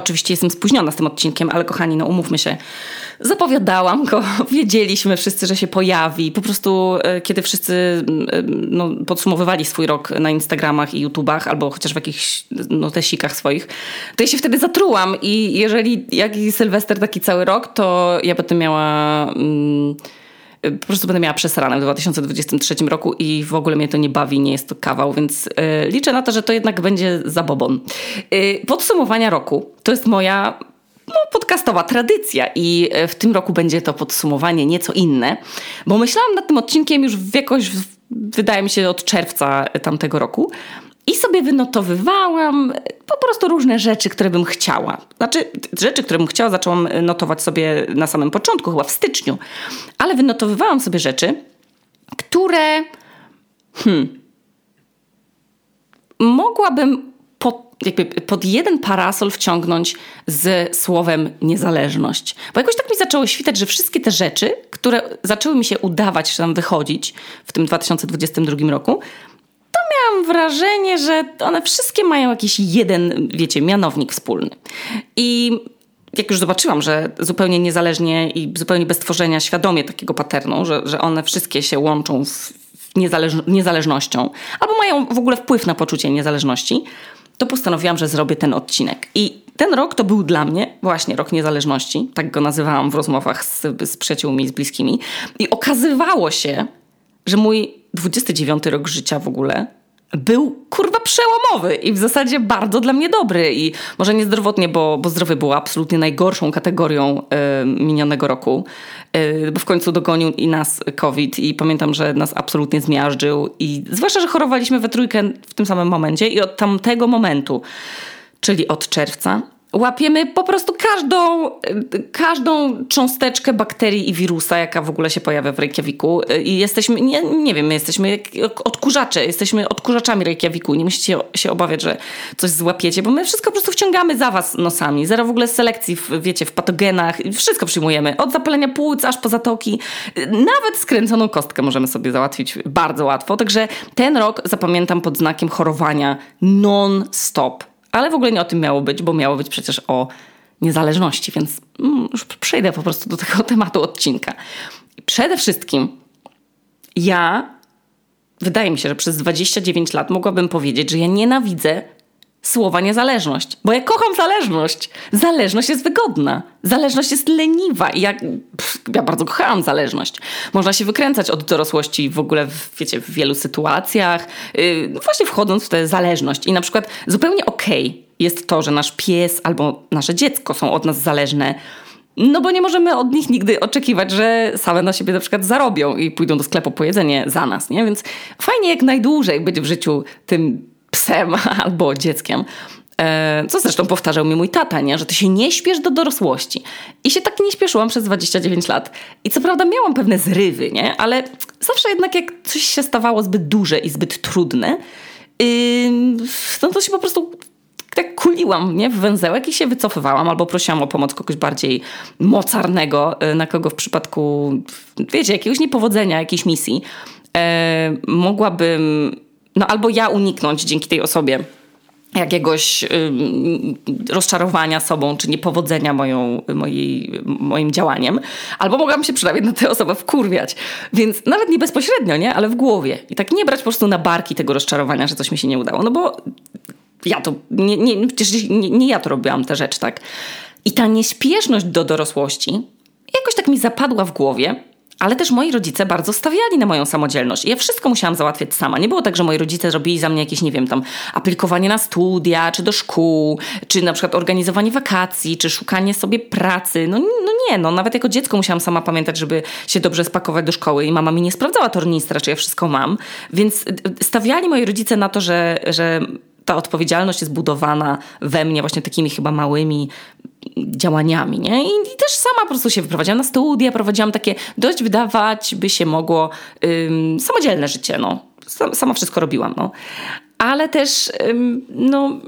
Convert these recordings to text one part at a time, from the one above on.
oczywiście jestem spóźniona z tym odcinkiem, ale kochani, no umówmy się, zapowiadałam go, wiedzieliśmy wszyscy, że się pojawi. Po prostu, e, kiedy wszyscy no, podsumowywali swój rok na Instagramach i YouTubach, albo chociaż w jakichś notesikach swoich, to ja się wtedy zatrułam i jeżeli jakiś Sylwester taki cały rok, to ja będę miała... Mm, po prostu będę miała przesrane w 2023 roku i w ogóle mnie to nie bawi, nie jest to kawał, więc y, liczę na to, że to jednak będzie zabobon. Y, podsumowania roku to jest moja no, podcastowa tradycja i e, w tym roku będzie to podsumowanie nieco inne, bo myślałam nad tym odcinkiem już w jakoś, wydaje mi się, od czerwca tamtego roku. I sobie wynotowywałam po prostu różne rzeczy, które bym chciała. Znaczy, rzeczy, które bym chciała, zaczęłam notować sobie na samym początku, chyba w styczniu. Ale wynotowywałam sobie rzeczy, które. Hmm. Mogłabym pod, jakby pod jeden parasol wciągnąć z słowem niezależność. Bo jakoś tak mi zaczęło świtać, że wszystkie te rzeczy, które zaczęły mi się udawać, czy tam wychodzić w tym 2022 roku, miałam wrażenie, że one wszystkie mają jakiś jeden, wiecie, mianownik wspólny. I jak już zobaczyłam, że zupełnie niezależnie i zupełnie bez tworzenia świadomie takiego paternu, że, że one wszystkie się łączą z niezależ niezależnością, albo mają w ogóle wpływ na poczucie niezależności, to postanowiłam, że zrobię ten odcinek. I ten rok to był dla mnie właśnie rok niezależności, tak go nazywałam w rozmowach z, z przyjaciółmi, z bliskimi. I okazywało się, że mój 29 rok życia w ogóle był kurwa przełomowy i w zasadzie bardzo dla mnie dobry. I może niezdrowotnie, bo, bo zdrowie było absolutnie najgorszą kategorią y, minionego roku, y, bo w końcu dogonił i nas COVID i pamiętam, że nas absolutnie zmiażdżył. I zwłaszcza, że chorowaliśmy we trójkę w tym samym momencie i od tamtego momentu, czyli od czerwca, łapiemy po prostu każdą, każdą cząsteczkę bakterii i wirusa, jaka w ogóle się pojawia w Reykjaviku. I jesteśmy, nie, nie wiem, my jesteśmy odkurzacze, jesteśmy odkurzaczami Reykjaviku. Nie musicie się obawiać, że coś złapiecie, bo my wszystko po prostu wciągamy za was nosami. Zero w ogóle selekcji, w, wiecie, w patogenach. Wszystko przyjmujemy. Od zapalenia płuc aż po zatoki. Nawet skręconą kostkę możemy sobie załatwić bardzo łatwo. Także ten rok zapamiętam pod znakiem chorowania non-stop ale w ogóle nie o tym miało być, bo miało być przecież o niezależności, więc mm, już przejdę po prostu do tego tematu odcinka. Przede wszystkim ja, wydaje mi się, że przez 29 lat mogłabym powiedzieć, że ja nienawidzę słowa niezależność, bo ja kocham zależność. Zależność jest wygodna, zależność jest leniwa i ja, pff, ja bardzo kochałam zależność. Można się wykręcać od dorosłości w ogóle, w, wiecie, w wielu sytuacjach, yy, właśnie wchodząc w tę zależność. I na przykład zupełnie okej okay jest to, że nasz pies albo nasze dziecko są od nas zależne, no bo nie możemy od nich nigdy oczekiwać, że same na siebie na przykład zarobią i pójdą do sklepu po jedzenie za nas, nie? Więc fajnie jak najdłużej być w życiu tym psem albo dzieckiem. E, co zresztą powtarzał mi mój tata, nie? że ty się nie śpiesz do dorosłości. I się tak nie śpieszyłam przez 29 lat. I co prawda miałam pewne zrywy, nie? ale zawsze jednak jak coś się stawało zbyt duże i zbyt trudne, yy, no to się po prostu tak kuliłam nie? w węzełek i się wycofywałam albo prosiłam o pomoc kogoś bardziej mocarnego, y, na kogo w przypadku, wiecie, jakiegoś niepowodzenia, jakiejś misji e, mogłabym no albo ja uniknąć dzięki tej osobie jakiegoś rozczarowania sobą, czy niepowodzenia moją, mojej, moim działaniem, albo mogłam się przynajmniej na tę osobę wkurwiać. Więc nawet nie bezpośrednio, nie? ale w głowie. I tak nie brać po prostu na barki tego rozczarowania, że coś mi się nie udało. No bo ja to, nie, nie, przecież nie, nie ja to robiłam tę rzecz, tak? I ta nieśpieszność do dorosłości jakoś tak mi zapadła w głowie, ale też moi rodzice bardzo stawiali na moją samodzielność. Ja wszystko musiałam załatwiać sama. Nie było tak, że moi rodzice robili za mnie jakieś, nie wiem, tam aplikowanie na studia, czy do szkół, czy na przykład organizowanie wakacji, czy szukanie sobie pracy. No, no nie, no nawet jako dziecko musiałam sama pamiętać, żeby się dobrze spakować do szkoły i mama mi nie sprawdzała tornistra, czy ja wszystko mam. Więc y, y, stawiali moi rodzice na to, że, że ta odpowiedzialność jest budowana we mnie właśnie takimi chyba małymi działaniami, nie? I, I, też sama po prostu się wyprowadziłam na studia, prowadziłam takie dość wydawać by się mogło ym, samodzielne życie, no. Sama wszystko robiłam, no. Ale też, ym, no,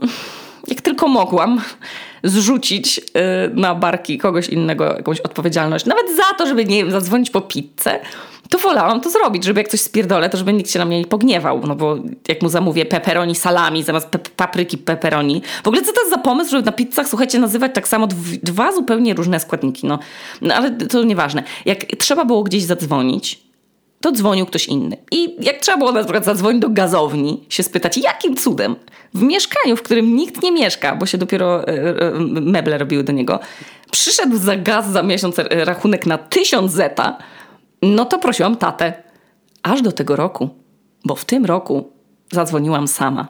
jak tylko mogłam, zrzucić y, na barki kogoś innego jakąś odpowiedzialność, nawet za to, żeby, nie wiem, zadzwonić po pizzę, to wolałam to zrobić, żeby jak coś spierdolę, to żeby nikt się na mnie nie pogniewał, no bo jak mu zamówię pepperoni salami zamiast pe papryki pepperoni. W ogóle co to jest za pomysł, żeby na pizzach, słuchajcie, nazywać tak samo dwa zupełnie różne składniki, no. no ale to nieważne. Jak trzeba było gdzieś zadzwonić, to dzwonił ktoś inny. I jak trzeba było na przykład zadzwonić do gazowni, się spytać, jakim cudem w mieszkaniu, w którym nikt nie mieszka, bo się dopiero e, e, meble robiły do niego, przyszedł za gaz za miesiąc rachunek na tysiąc zeta, no to prosiłam tatę. Aż do tego roku, bo w tym roku zadzwoniłam sama.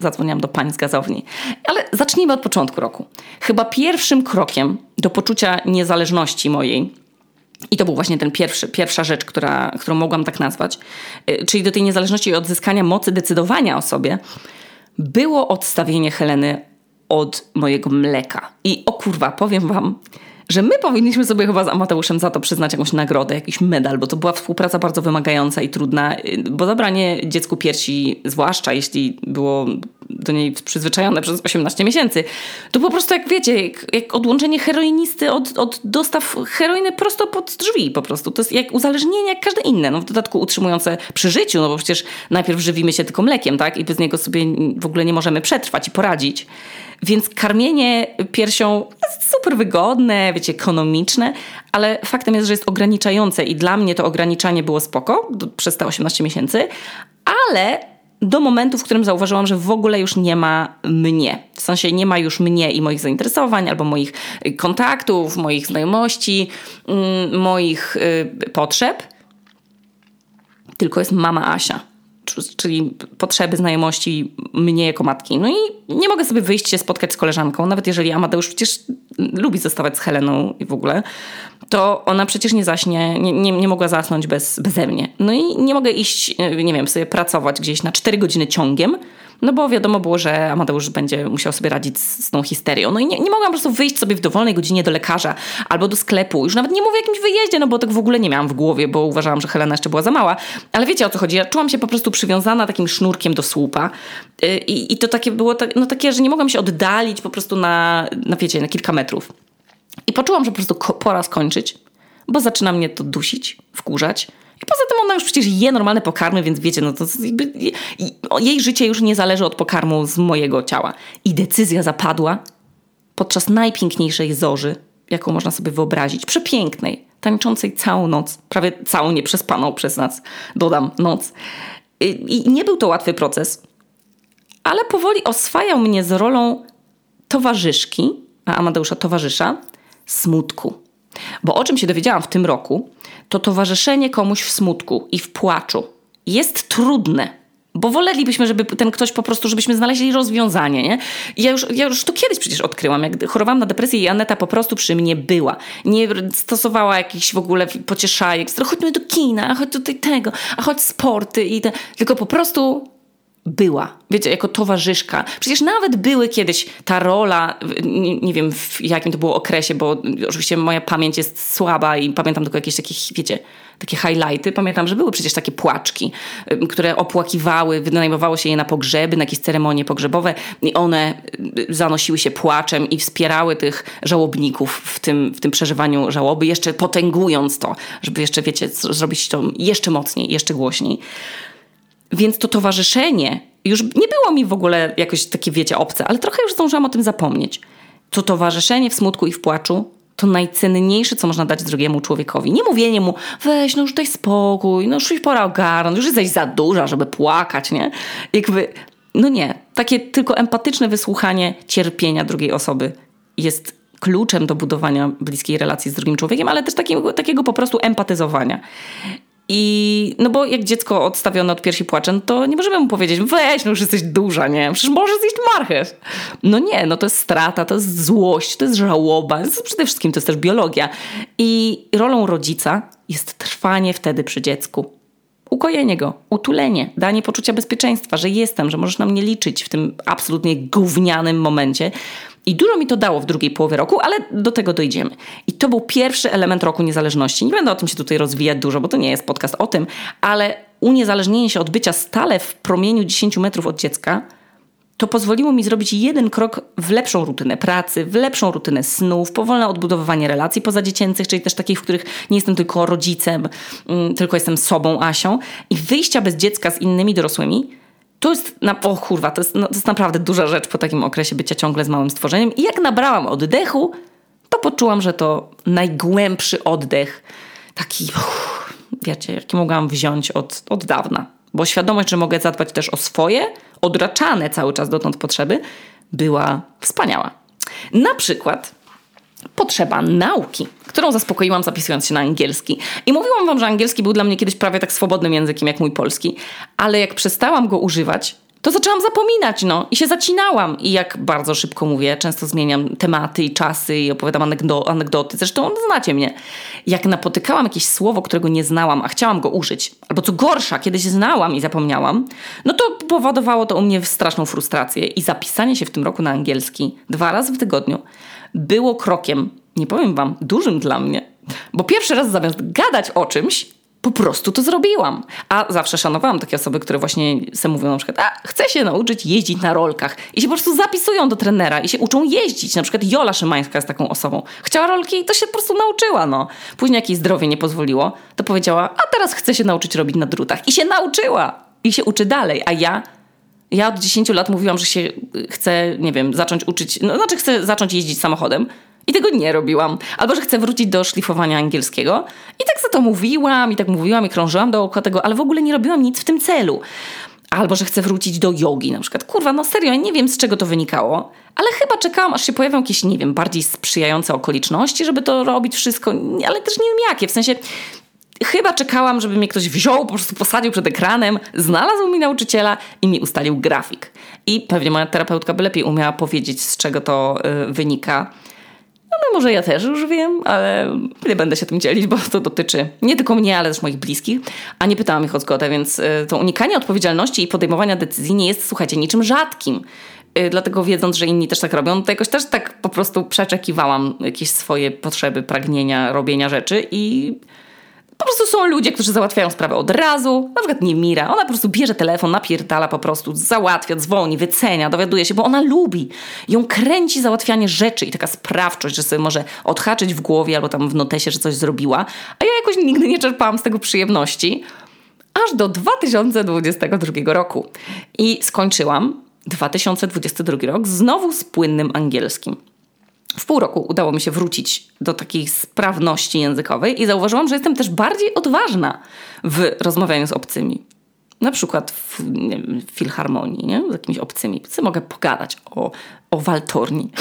Zadzwoniłam do pań z gazowni. Ale zacznijmy od początku roku. Chyba pierwszym krokiem do poczucia niezależności mojej i to był właśnie ten pierwszy, pierwsza rzecz, która, którą mogłam tak nazwać, y, czyli do tej niezależności i odzyskania mocy decydowania o sobie, było odstawienie Heleny od mojego mleka. I o kurwa, powiem wam, że my powinniśmy sobie chyba z Amateuszem za to przyznać jakąś nagrodę, jakiś medal, bo to była współpraca bardzo wymagająca i trudna, bo zabranie dziecku piersi, zwłaszcza jeśli było do niej przyzwyczajone przez 18 miesięcy, to po prostu jak wiecie, jak, jak odłączenie heroinisty od, od dostaw heroiny prosto pod drzwi po prostu. To jest jak uzależnienie jak każde inne, no w dodatku utrzymujące przy życiu, no bo przecież najpierw żywimy się tylko mlekiem, tak? I bez niego sobie w ogóle nie możemy przetrwać i poradzić. Więc karmienie piersią jest super wygodne, wiecie, ekonomiczne, ale faktem jest, że jest ograniczające i dla mnie to ograniczanie było spoko przez te 18 miesięcy, ale do momentu, w którym zauważyłam, że w ogóle już nie ma mnie. W sensie nie ma już mnie i moich zainteresowań, albo moich kontaktów, moich znajomości, mm, moich y, potrzeb, tylko jest mama Asia czyli potrzeby, znajomości mnie jako matki. No i nie mogę sobie wyjść się spotkać z koleżanką, nawet jeżeli Amadeusz przecież lubi zostawać z Heleną i w ogóle, to ona przecież nie zaśnie, nie, nie, nie mogła zasnąć bez, beze mnie. No i nie mogę iść, nie wiem, sobie pracować gdzieś na 4 godziny ciągiem, no bo wiadomo było, że Amadeusz będzie musiał sobie radzić z, z tą histerią. No i nie, nie mogłam po prostu wyjść sobie w dowolnej godzinie do lekarza albo do sklepu. Już nawet nie mówię o jakimś wyjeździe, no bo tak w ogóle nie miałam w głowie, bo uważałam, że Helena jeszcze była za mała. Ale wiecie o co chodzi? Ja czułam się po prostu przywiązana takim sznurkiem do słupa. Y, I, i to takie było no takie, że nie mogłam się oddalić po prostu na, na wiecie, na kilka metrów. I poczułam, że po prostu pora skończyć, bo zaczyna mnie to dusić, wkurzać. I poza tym ona już przecież je normalne pokarmy, więc wiecie, no to jej życie już nie zależy od pokarmu z mojego ciała. I decyzja zapadła podczas najpiękniejszej zorzy, jaką można sobie wyobrazić. Przepięknej, tańczącej całą noc, prawie całą nieprzespaną przez nas, dodam, noc. I nie był to łatwy proces, ale powoli oswajał mnie z rolą towarzyszki, a Amadeusza towarzysza, smutku. Bo o czym się dowiedziałam w tym roku, to towarzyszenie komuś w smutku i w płaczu jest trudne. Bo wolelibyśmy, żeby ten ktoś po prostu, żebyśmy znaleźli rozwiązanie, nie? Ja już, ja już to kiedyś przecież odkryłam, jak chorowałam na depresję i Aneta po prostu przy mnie była. Nie stosowała jakichś w ogóle pocieszajek, chodźmy do kina, chodź tutaj tego, a chodź sporty i te, tylko po prostu była, wiecie, jako towarzyszka. Przecież nawet były kiedyś ta rola, nie, nie, wiem w jakim to było okresie, bo oczywiście moja pamięć jest słaba i pamiętam tylko jakieś takie, wiecie, takie highlighty. Pamiętam, że były przecież takie płaczki, które opłakiwały, wynajmowało się je na pogrzeby, na jakieś ceremonie pogrzebowe i one zanosiły się płaczem i wspierały tych żałobników w tym, w tym przeżywaniu żałoby, jeszcze potęgując to, żeby jeszcze, wiecie, zrobić to jeszcze mocniej, jeszcze głośniej. Więc to towarzyszenie już nie było mi w ogóle jakoś takie, wiecie, obce, ale trochę już zdążyłam o tym zapomnieć. To towarzyszenie w smutku i w płaczu to najcenniejsze, co można dać drugiemu człowiekowi. Nie mówienie mu, weź, no już daj spokój, no już pora ogarnąć, już jesteś za duża, żeby płakać, nie? Jakby, no nie. Takie tylko empatyczne wysłuchanie cierpienia drugiej osoby jest kluczem do budowania bliskiej relacji z drugim człowiekiem, ale też takiego, takiego po prostu empatyzowania. I no bo jak dziecko odstawione od piersi płacze, no to nie możemy mu powiedzieć, weź, no już jesteś duża, nie? Przecież możesz zjeść marchew. No nie, no to jest strata, to jest złość, to jest żałoba, to jest przede wszystkim to jest też biologia. I rolą rodzica jest trwanie wtedy przy dziecku. Ukojenie go, utulenie, danie poczucia bezpieczeństwa, że jestem, że możesz na mnie liczyć w tym absolutnie gównianym momencie. I dużo mi to dało w drugiej połowie roku, ale do tego dojdziemy. I to był pierwszy element roku niezależności. Nie będę o tym się tutaj rozwijać dużo, bo to nie jest podcast o tym, ale uniezależnienie się od bycia stale w promieniu 10 metrów od dziecka to pozwoliło mi zrobić jeden krok w lepszą rutynę pracy, w lepszą rutynę snu, w powolne odbudowywanie relacji pozadziecięcych, czyli też takich, w których nie jestem tylko rodzicem, mm, tylko jestem sobą, Asią. I wyjścia bez dziecka z innymi dorosłymi to jest, na, o kurwa, to jest, no, to jest naprawdę duża rzecz po takim okresie bycia ciągle z małym stworzeniem. I jak nabrałam oddechu, to poczułam, że to najgłębszy oddech, taki, uff, wiecie, jaki mogłam wziąć od, od dawna. Bo świadomość, że mogę zadbać też o swoje, odraczane cały czas dotąd potrzeby, była wspaniała. Na przykład potrzeba nauki, którą zaspokoiłam zapisując się na angielski. I mówiłam wam, że angielski był dla mnie kiedyś prawie tak swobodnym językiem jak mój polski, ale jak przestałam go używać, to zaczęłam zapominać, no. I się zacinałam. I jak bardzo szybko mówię, często zmieniam tematy i czasy i opowiadam anegdo anegdoty. Zresztą znacie mnie. Jak napotykałam jakieś słowo, którego nie znałam, a chciałam go użyć, albo co gorsza, kiedyś znałam i zapomniałam, no to powodowało to u mnie straszną frustrację. I zapisanie się w tym roku na angielski dwa razy w tygodniu było krokiem, nie powiem wam, dużym dla mnie. Bo pierwszy raz zamiast gadać o czymś, po prostu to zrobiłam. A zawsze szanowałam takie osoby, które właśnie se mówią na przykład, a chcę się nauczyć jeździć na rolkach i się po prostu zapisują do trenera i się uczą jeździć. Na przykład Jola Szymańska jest taką osobą. Chciała rolki i to się po prostu nauczyła, no. Później jak jej zdrowie nie pozwoliło, to powiedziała, a teraz chcę się nauczyć robić na drutach. I się nauczyła. I się uczy dalej. A ja ja od 10 lat mówiłam, że się chcę, nie wiem, zacząć uczyć, no znaczy chcę zacząć jeździć samochodem. I tego nie robiłam. Albo, że chcę wrócić do szlifowania angielskiego. I tak za to mówiłam, i tak mówiłam, i krążyłam dookoła tego, ale w ogóle nie robiłam nic w tym celu. Albo, że chcę wrócić do jogi na przykład. Kurwa, no serio, nie wiem z czego to wynikało, ale chyba czekałam, aż się pojawią jakieś, nie wiem, bardziej sprzyjające okoliczności, żeby to robić wszystko, ale też nie wiem jakie. W sensie chyba czekałam, żeby mnie ktoś wziął, po prostu posadził przed ekranem, znalazł mi nauczyciela i mi ustalił grafik. I pewnie moja terapeutka by lepiej umiała powiedzieć, z czego to y, wynika. No, no może ja też już wiem, ale nie będę się tym dzielić, bo to dotyczy nie tylko mnie, ale też moich bliskich. A nie pytałam ich o zgodę, więc y, to unikanie odpowiedzialności i podejmowania decyzji nie jest, słuchajcie, niczym rzadkim. Y, dlatego wiedząc, że inni też tak robią, to jakoś też tak po prostu przeczekiwałam jakieś swoje potrzeby, pragnienia, robienia rzeczy i po prostu są ludzie, którzy załatwiają sprawę od razu. Na przykład nie Mira. Ona po prostu bierze telefon, napierdala po prostu, załatwia, dzwoni, wycenia, dowiaduje się, bo ona lubi. Ją kręci załatwianie rzeczy i taka sprawczość, że sobie może odhaczyć w głowie albo tam w notesie, że coś zrobiła. A ja jakoś nigdy nie czerpałam z tego przyjemności. Aż do 2022 roku. I skończyłam 2022 rok znowu z płynnym angielskim w pół roku udało mi się wrócić do takiej sprawności językowej i zauważyłam, że jestem też bardziej odważna w rozmawianiu z obcymi. Na przykład w, nie w filharmonii, nie? z jakimiś obcymi. Co mogę pogadać o, o waltorni?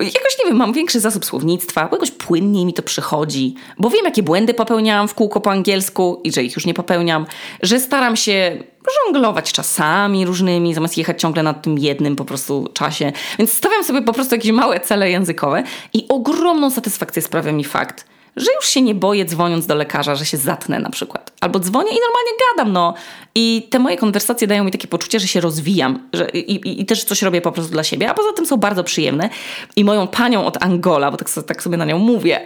jakoś nie wiem, mam większy zasób słownictwa, jakoś płynniej mi to przychodzi, bo wiem, jakie błędy popełniałam w kółko po angielsku i że ich już nie popełniam, że staram się żonglować czasami różnymi, zamiast jechać ciągle na tym jednym po prostu czasie. Więc stawiam sobie po prostu jakieś małe cele językowe i ogromną satysfakcję sprawia mi fakt, że już się nie boję dzwoniąc do lekarza, że się zatnę na przykład. Albo dzwonię i normalnie gadam, no. I te moje konwersacje dają mi takie poczucie, że się rozwijam że, i, i, i też coś robię po prostu dla siebie, a poza tym są bardzo przyjemne. I moją panią od Angola, bo tak, tak sobie na nią mówię,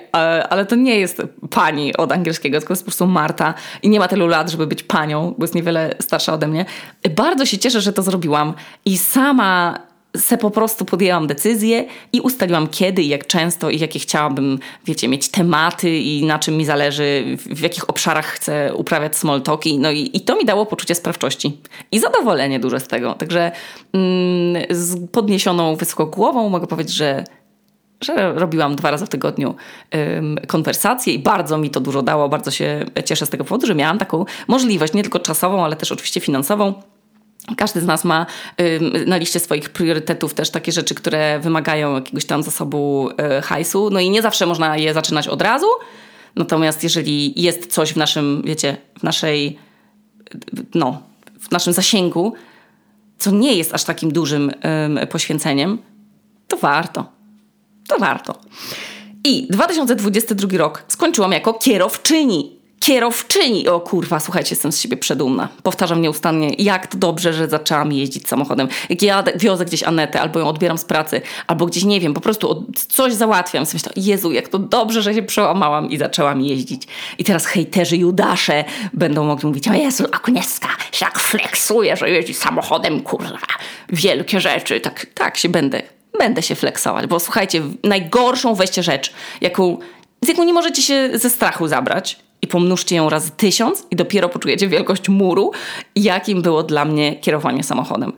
ale to nie jest pani od angielskiego, tylko jest po prostu Marta i nie ma tylu lat, żeby być panią, bo jest niewiele starsza ode mnie. Bardzo się cieszę, że to zrobiłam i sama se po prostu podjęłam decyzję i ustaliłam kiedy jak często i jakie chciałabym, wiecie, mieć tematy i na czym mi zależy, w, jakich obszarach chcę uprawiać small talki. No i, i to mi dało poczucie sprawczości i zadowolenie duże z tego. Także mm, z podniesioną wysoko głową mogę powiedzieć, że że robiłam dwa razy w tygodniu ym, konwersacje i bardzo mi to dużo dało. Bardzo się cieszę z tego powodu, że miałam taką możliwość, nie tylko czasową, ale też oczywiście finansową każdy z nas ma na liście swoich priorytetów też takie rzeczy, które wymagają jakiegoś tam zasobu y, hajsu. No i nie zawsze można je zaczynać od razu. Natomiast jeżeli jest coś w naszym, wiecie, w naszej, no, w naszym zasięgu, co nie jest aż takim dużym poświęceniem, to warto. To warto. I 2022 rok skończyłam jako kierowczyni kierowczyni. O kurwa, słuchajcie, jestem z siebie przedumna. Powtarzam nieustannie, jak to dobrze, że zaczęłam jeździć samochodem. Jak ja wiozę gdzieś Anetę, albo ją odbieram z pracy, albo gdzieś, nie wiem, po prostu coś załatwiam. Sobie myślę, Jezu, jak to dobrze, że się przełamałam i zaczęłam jeździć. I teraz hejterzy Judasze będą mogli mówić, o Jezu, Agnieszka, jak flexuje, że jeździ samochodem, kurwa. Wielkie rzeczy. Tak, tak się będę, będę się flexować, bo słuchajcie, najgorszą weźcie rzecz, jaką, z jaką nie możecie się ze strachu zabrać, i pomnóżcie ją razy tysiąc i dopiero poczujecie wielkość muru, jakim było dla mnie kierowanie samochodem.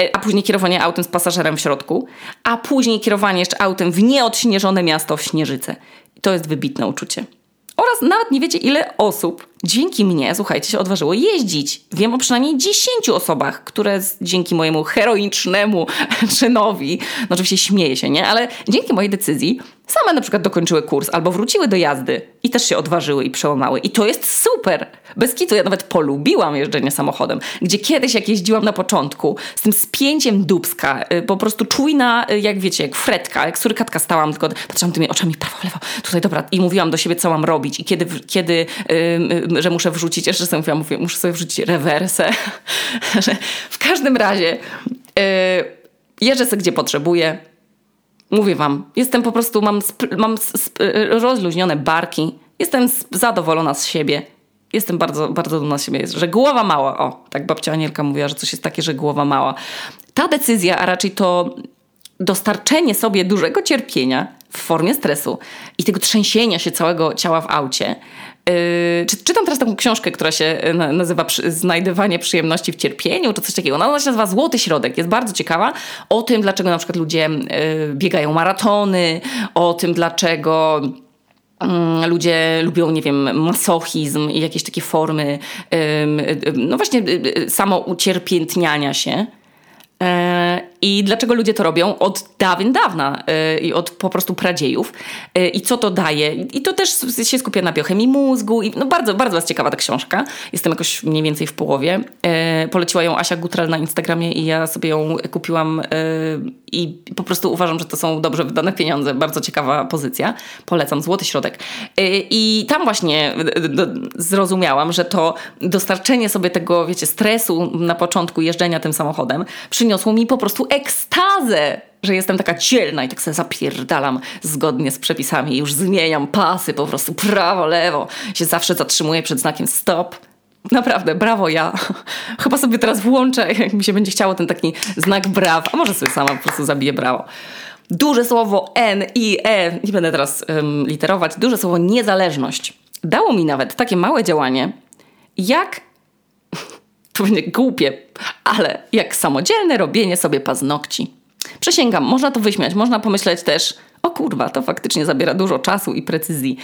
E, a później kierowanie autem z pasażerem w środku, a później kierowanie jeszcze autem w nieodśnieżone miasto w Śnieżyce. I to jest wybitne uczucie. Oraz nawet nie wiecie, ile osób dzięki mnie, słuchajcie, się odważyło jeździć. Wiem o przynajmniej 10 osobach, które dzięki mojemu heroicznemu czynowi, no oczywiście śmieję się, nie? Ale dzięki mojej decyzji same na przykład dokończyły kurs albo wróciły do jazdy i też się odważyły i przełamały. I to jest super! Bez kitu ja nawet polubiłam jeżdżenie samochodem, gdzie kiedyś jak jeździłam na początku z tym spięciem dubska, y, po prostu czujna, y, jak wiecie, jak fretka, jak surykatka stałam, tylko patrzyłam tymi oczami prawo, lewo, tutaj dobra i mówiłam do siebie, co mam robić i kiedy, kiedy yy, że muszę wrzucić, jeszcze sobie mówiłam, mówię, muszę sobie wrzucić rewersę. w każdym razie yy, jeżdżę sobie gdzie potrzebuję, Mówię wam, jestem po prostu, mam, mam rozluźnione barki, jestem zadowolona z siebie. Jestem bardzo, bardzo dumna z siebie, że głowa mała. O, tak babcia Anielka mówiła, że coś jest takie, że głowa mała. Ta decyzja, a raczej to dostarczenie sobie dużego cierpienia w formie stresu i tego trzęsienia się całego ciała w aucie. Yy, czy, czytam teraz taką książkę, która się y, nazywa Znajdywanie przyjemności w cierpieniu, czy coś takiego. Ona się nazywa Złoty Środek. Jest bardzo ciekawa o tym, dlaczego na przykład ludzie yy, biegają maratony, o tym, dlaczego mm, ludzie lubią, nie wiem, masochizm i jakieś takie formy, no właśnie, y, samo ucierpiętniania się. I dlaczego ludzie to robią od dawien dawna e, i od po prostu pradziejów. E, I co to daje. I to też się skupia na biochemii mózgu. I no bardzo, bardzo jest ciekawa ta książka. Jestem jakoś mniej więcej w połowie. Poleciła ją Asia Gutral na Instagramie i ja sobie ją kupiłam i po prostu uważam, że to są dobrze wydane pieniądze. Bardzo ciekawa pozycja. Polecam. Złoty środek. I tam właśnie zrozumiałam, że to dostarczenie sobie tego, wiecie, stresu na początku jeżdżenia tym samochodem przy przyniosło mi po prostu ekstazę, że jestem taka dzielna i tak sobie zapierdalam zgodnie z przepisami już zmieniam pasy po prostu prawo, lewo. Się zawsze zatrzymuję przed znakiem stop. Naprawdę, brawo ja. Chyba sobie teraz włączę, jak mi się będzie chciało ten taki znak braw, a może sobie sama po prostu zabiję brawo. Duże słowo N, I, E, nie będę teraz literować, duże słowo niezależność. Dało mi nawet takie małe działanie, jak to będzie głupie, ale jak samodzielne robienie sobie paznokci. Przysięgam, można to wyśmiać, można pomyśleć też, o kurwa, to faktycznie zabiera dużo czasu i precyzji.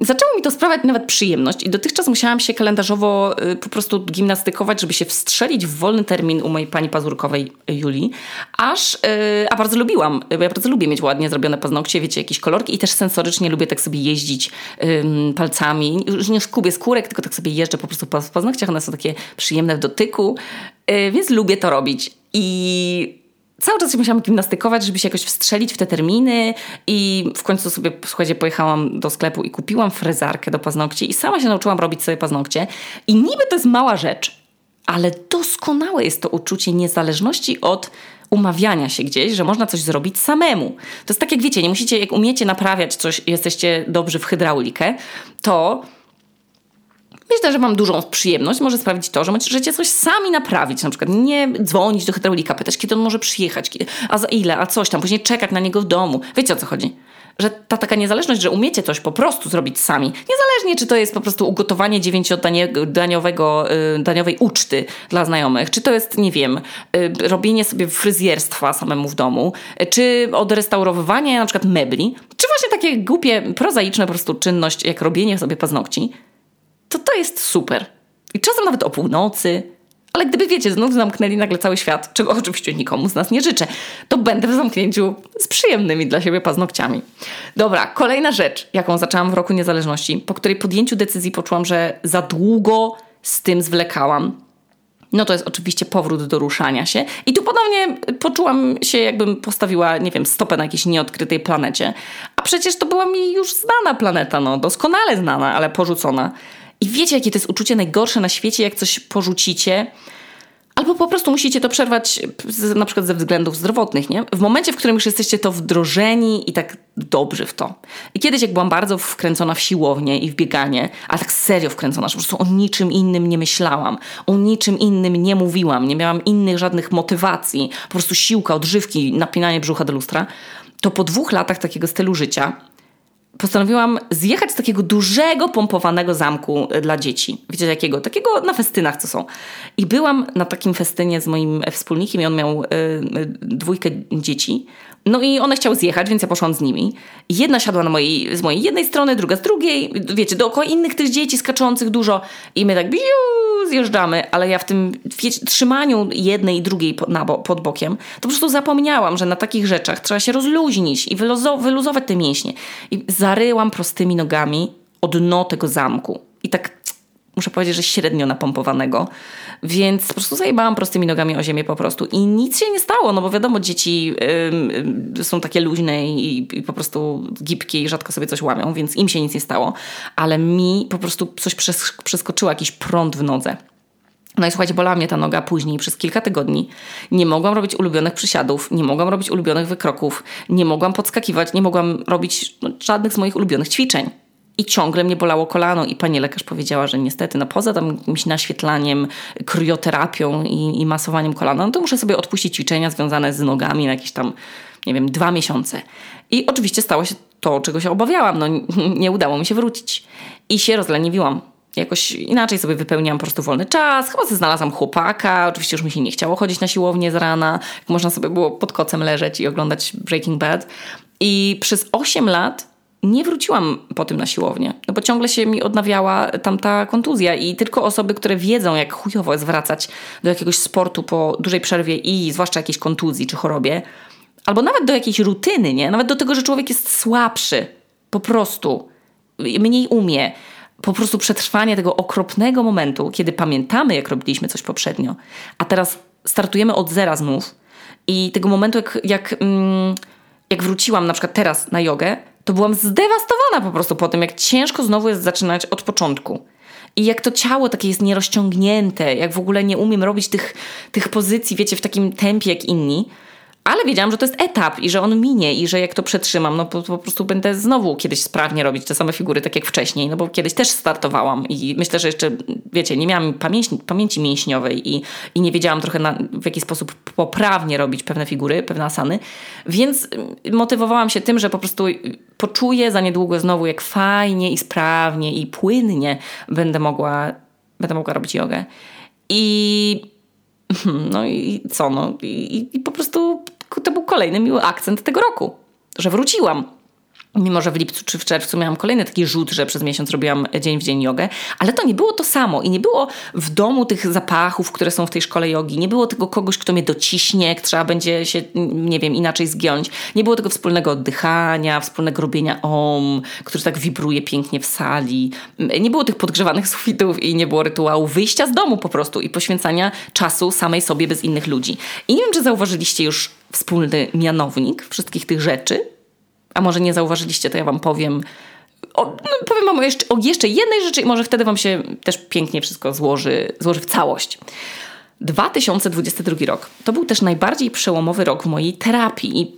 Zaczęło mi to sprawiać nawet przyjemność i dotychczas musiałam się kalendarzowo y, po prostu gimnastykować, żeby się wstrzelić w wolny termin u mojej pani pazurkowej y, Julii, aż, y, a bardzo lubiłam, bo ja bardzo lubię mieć ładnie zrobione paznokcie, wiecie, jakieś kolorki i też sensorycznie lubię tak sobie jeździć palcami, już nie skubię skórek, tylko tak sobie jeżdżę po prostu po paznokciach, one są takie przyjemne w dotyku, więc lubię to robić. I cały czas się musiałam gimnastykować, żeby się jakoś wstrzelić w te terminy i w końcu sobie, słuchajcie, pojechałam do sklepu i kupiłam frezarkę do paznokci i sama się nauczyłam robić sobie paznokcie i niby to jest mała rzecz, ale doskonałe jest to uczucie niezależności od umawiania się gdzieś, że można coś zrobić samemu. To jest tak jak wiecie, nie musicie, jak umiecie naprawiać coś, jesteście dobrzy w hydraulikę, to Myślę, że mam dużą przyjemność. Może sprawić to, że możecie coś sami naprawić. Na przykład nie dzwonić do hydraulika, pytać, kiedy on może przyjechać, a za ile, a coś tam, później czekać na niego w domu. Wiecie o co chodzi? Że ta taka niezależność, że umiecie coś po prostu zrobić sami, niezależnie czy to jest po prostu ugotowanie dziewięciodaniowej y, daniowej uczty dla znajomych, czy to jest, nie wiem, y, robienie sobie fryzjerstwa samemu w domu, czy odrestaurowywanie na przykład mebli, czy właśnie takie głupie, prozaiczne po prostu czynność, jak robienie sobie paznokci, to jest super. I czasem nawet o północy. Ale gdyby, wiecie, znów zamknęli nagle cały świat, czego oczywiście nikomu z nas nie życzę, to będę w zamknięciu z przyjemnymi dla siebie paznokciami. Dobra, kolejna rzecz, jaką zaczęłam w roku niezależności, po której podjęciu decyzji poczułam, że za długo z tym zwlekałam. no to jest oczywiście powrót do ruszania się. I tu ponownie poczułam się, jakbym postawiła, nie wiem, stopę na jakiejś nieodkrytej planecie. A przecież to była mi już znana planeta, no doskonale znana, ale porzucona. I wiecie, jakie to jest uczucie najgorsze na świecie, jak coś porzucicie Albo po prostu musicie to przerwać na przykład ze względów zdrowotnych, nie? W momencie, w którym już jesteście to wdrożeni i tak dobrzy w to. I kiedyś, jak byłam bardzo wkręcona w siłownię i w bieganie, a tak serio wkręcona, że po prostu o niczym innym nie myślałam, o niczym innym nie mówiłam, nie miałam innych żadnych motywacji, po prostu siłka, odżywki, napinanie brzucha do lustra, to po dwóch latach takiego stylu życia postanowiłam zjechać z takiego dużego, pompowanego zamku e, dla dzieci. Wiecie jakiego? Takiego na festynach, co są. I byłam na takim festynie z moim wspólnikiem i on miał y, dwójkę dzieci. No i one chciały zjechać, więc ja poszłam z nimi. Jedna siadła na mojej, z mojej jednej strony, druga z drugiej. Wiecie, dookoła innych tych dzieci skaczących dużo. I my tak biu, zjeżdżamy, ale ja w tym wiecie, trzymaniu jednej i drugiej pod, na pod bokiem, to po prostu zapomniałam, że na takich rzeczach trzeba się rozluźnić i wyluzować te mięśnie. I zaryłam prostymi nogami o dno tego zamku. I tak muszę powiedzieć, że średnio napompowanego, więc po prostu zajebałam prostymi nogami o ziemię po prostu i nic się nie stało, no bo wiadomo, dzieci są takie luźne i, i, po prostu gibkie i rzadko sobie coś łamią, więc im się nic nie stało, ale mi po prostu coś przes przeskoczyło, jakiś prąd w nodze. No i słuchajcie, bolała mnie ta noga później przez kilka tygodni. Nie mogłam robić ulubionych przysiadów, nie mogłam robić ulubionych wykroków, nie mogłam podskakiwać, nie mogłam robić no, żadnych z moich ulubionych ćwiczeń. I ciągle mnie bolało kolano i pani lekarz powiedziała, że niestety, no poza tam jakimś naświetlaniem, kryoterapią i, i masowaniem kolana, no to muszę sobie odpuścić ćwiczenia związane z nogami na jakieś tam, nie wiem, dwa miesiące. I oczywiście stało się to, czego się obawiałam. No nie udało mi się wrócić. I się rozleniwiłam. Jakoś inaczej sobie wypełniłam po prostu wolny czas. Chyba znalazłam chłopaka. Oczywiście już mi się nie chciało chodzić na siłownię z rana. Można sobie było pod kocem leżeć i oglądać Breaking Bad. I przez 8 lat nie wróciłam po tym na siłownię, no bo ciągle się mi odnawiała tamta kontuzja i tylko osoby, które wiedzą, jak chujowo jest wracać do jakiegoś sportu po dużej przerwie i zwłaszcza jakiejś kontuzji czy chorobie, albo nawet do jakiejś rutyny, nie? Nawet do tego, że człowiek jest słabszy, po prostu, mniej umie. Po prostu przetrwanie tego okropnego momentu, kiedy pamiętamy, jak robiliśmy coś poprzednio, a teraz startujemy od zera znów i tego momentu, jak, jak, mm, jak wróciłam na przykład teraz na jogę, to byłam zdewastowana po prostu po tym, jak ciężko znowu jest zaczynać od początku. I jak to ciało takie jest nierozciągnięte, jak w ogóle nie umiem robić tych, tych pozycji, wiecie, w takim tempie jak inni. Ale wiedziałam, że to jest etap i że on minie i że jak to przetrzymam, no po, po, prostu będę znowu kiedyś sprawnie robić te same figury, tak jak wcześniej, no bo kiedyś też startowałam i myślę, że jeszcze, wiecie, nie miałam pamięci, pamięci mięśniowej i, i nie wiedziałam trochę na, w jaki sposób poprawnie robić pewne figury, pewne asany, więc motywowałam się tym, że po prostu poczuję za niedługo znowu, jak fajnie i sprawnie i płynnie będę mogła, będę mogła robić jogę. I no i co, no i, i po prostu kolejny miły akcent tego roku, że wróciłam. Mimo, że w lipcu czy w czerwcu miałam kolejny taki rzut, że przez miesiąc robiłam dzień w dzień jogę, ale to nie było to samo i nie było w domu tych zapachów, które są w tej szkole jogi, nie było tego kogoś, kto mnie dociśnie, trzeba będzie się, nie wiem, inaczej zgiąć, nie było tego wspólnego oddychania, wspólnego robienia om, który tak wibruje pięknie w sali, nie było tych podgrzewanych sufitów i nie było rytuału wyjścia z domu po prostu i poświęcania czasu samej sobie bez innych ludzi. I nie wiem, czy zauważyliście już wspólny mianownik wszystkich tych rzeczy, a może nie zauważyliście, to ja wam powiem. O, no, powiem wam o jeszcze, o jeszcze jednej rzeczy i może wtedy wam się też pięknie wszystko złoży, złoży w całość. 2022 rok to był też najbardziej przełomowy rok w mojej terapii.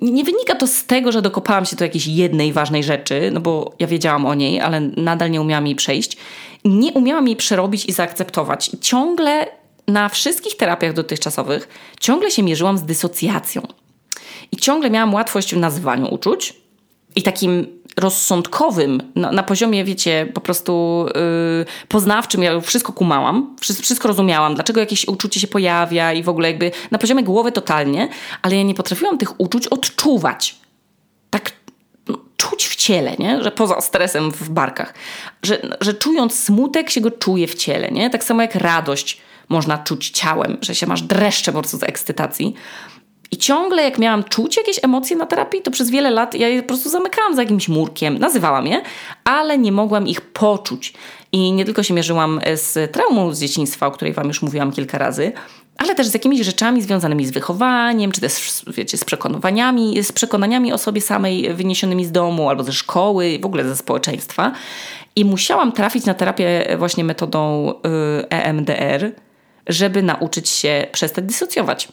Nie wynika to z tego, że dokopałam się do jakiejś jednej ważnej rzeczy, no bo ja wiedziałam o niej, ale nadal nie umiałam jej przejść. Nie umiałam jej przerobić i zaakceptować. ciągle na wszystkich terapiach dotychczasowych ciągle się mierzyłam z dysocjacją. I ciągle miałam łatwość w nazywaniu uczuć i takim rozsądkowym, na, na poziomie, wiecie, po prostu yy, poznawczym, ja wszystko kumałam, wszystko, rozumiałam, dlaczego jakieś uczucie się pojawia i w ogóle jakby na poziomie głowy totalnie, ale ja nie potrafiłam tych uczuć odczuwać. Tak no, czuć w ciele, nie? że poza stresem w barkach, że, że czując smutek się go czuje w ciele, nie? tak samo jak radość można czuć ciałem, że się masz dreszcze po prostu z ekscytacji. I ciągle jak miałam czuć jakieś emocje na terapii, to przez wiele lat ja je po prostu zamykałam za jakimś murkiem, nazywałam je, ale nie mogłam ich poczuć. I nie tylko się mierzyłam z traumą z dzieciństwa, o której Wam już mówiłam kilka razy, ale też z jakimiś rzeczami związanymi z wychowaniem, czy też wiecie, z przekonaniami, z przekonaniami o sobie samej wyniesionymi z domu albo ze szkoły, w ogóle ze społeczeństwa. I musiałam trafić na terapię właśnie metodą EMDR, żeby nauczyć się przestać dysocjować.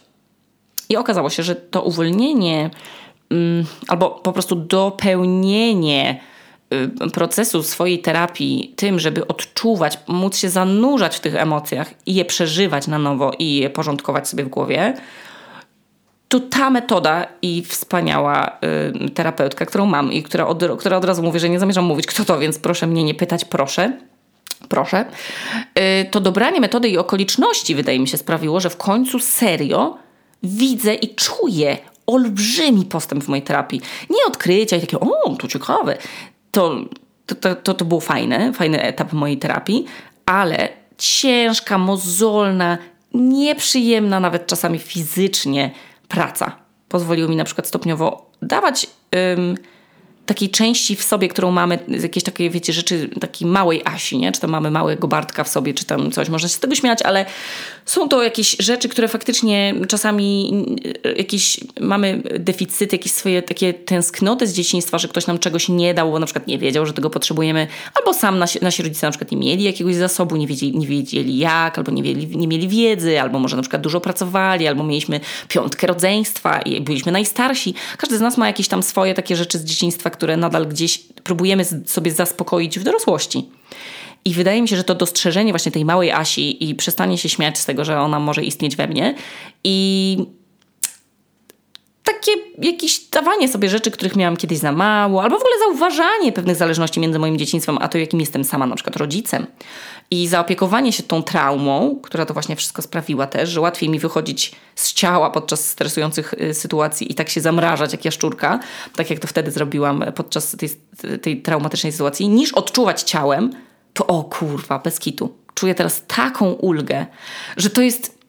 I okazało się, że to uwolnienie mm, albo po prostu dopełnienie y, procesu swojej terapii tym, żeby odczuwać, móc się zanurzać w tych emocjach i je przeżywać na nowo i je porządkować sobie w głowie, to ta metoda i wspaniała y, terapeutka, którą mam i która od, która od razu mówi, że nie zamierzam mówić kto to, więc proszę mnie nie pytać, proszę. Proszę. Y, to dobranie metody i okoliczności, wydaje mi się, sprawiło, że w końcu serio widzę i czuję olbrzymi postęp w mojej terapii. Nie odkrycia i takie, o, to ciekawe. To, to, to, to było fajne, fajny etap mojej terapii, ale ciężka, mozolna, nieprzyjemna nawet czasami fizycznie praca pozwoliło mi na przykład stopniowo dawać takiej części w sobie, którą mamy, jakieś takie, wiecie, rzeczy takiej małej Asi, nie? Czy tam mamy małego Bartka w sobie, czy tam coś, można się z tego śmiać, ale są to jakieś rzeczy, które faktycznie czasami e, jakieś mamy deficyty, jakieś swoje takie tęsknoty z dzieciństwa, że ktoś nam czegoś nie dał, bo na przykład nie wiedział, że tego potrzebujemy, albo sam nasi, nasi rodzice na przykład nie mieli jakiegoś zasobu, nie wiedzieli, nie wiedzieli jak, albo nie, nie mieli wiedzy, albo może na przykład dużo pracowali, albo mieliśmy piątkę rodzeństwa i byliśmy najstarsi. Każdy z nas ma jakieś tam swoje takie rzeczy z dzieciństwa, które nadal gdzieś próbujemy sobie zaspokoić w dorosłości. I wydaje mi się, że to dostrzeżenie właśnie tej małej Asi i przestanie się śmiać z tego, że ona może istnieć we mnie i takie jakieś dawanie sobie rzeczy, których miałam kiedyś za mało, albo w ogóle zauważanie pewnych zależności między moim dzieciństwem a to, jakim jestem sama, na przykład rodzicem. I zaopiekowanie się tą traumą, która to właśnie wszystko sprawiła też, że łatwiej mi wychodzić z ciała podczas stresujących y, sytuacji i tak się zamrażać jak jaszczurka, tak jak to wtedy zrobiłam podczas tej, tej traumatycznej sytuacji, niż odczuwać ciałem, to o kurwa, bez kitu. Czuję teraz taką ulgę, że to jest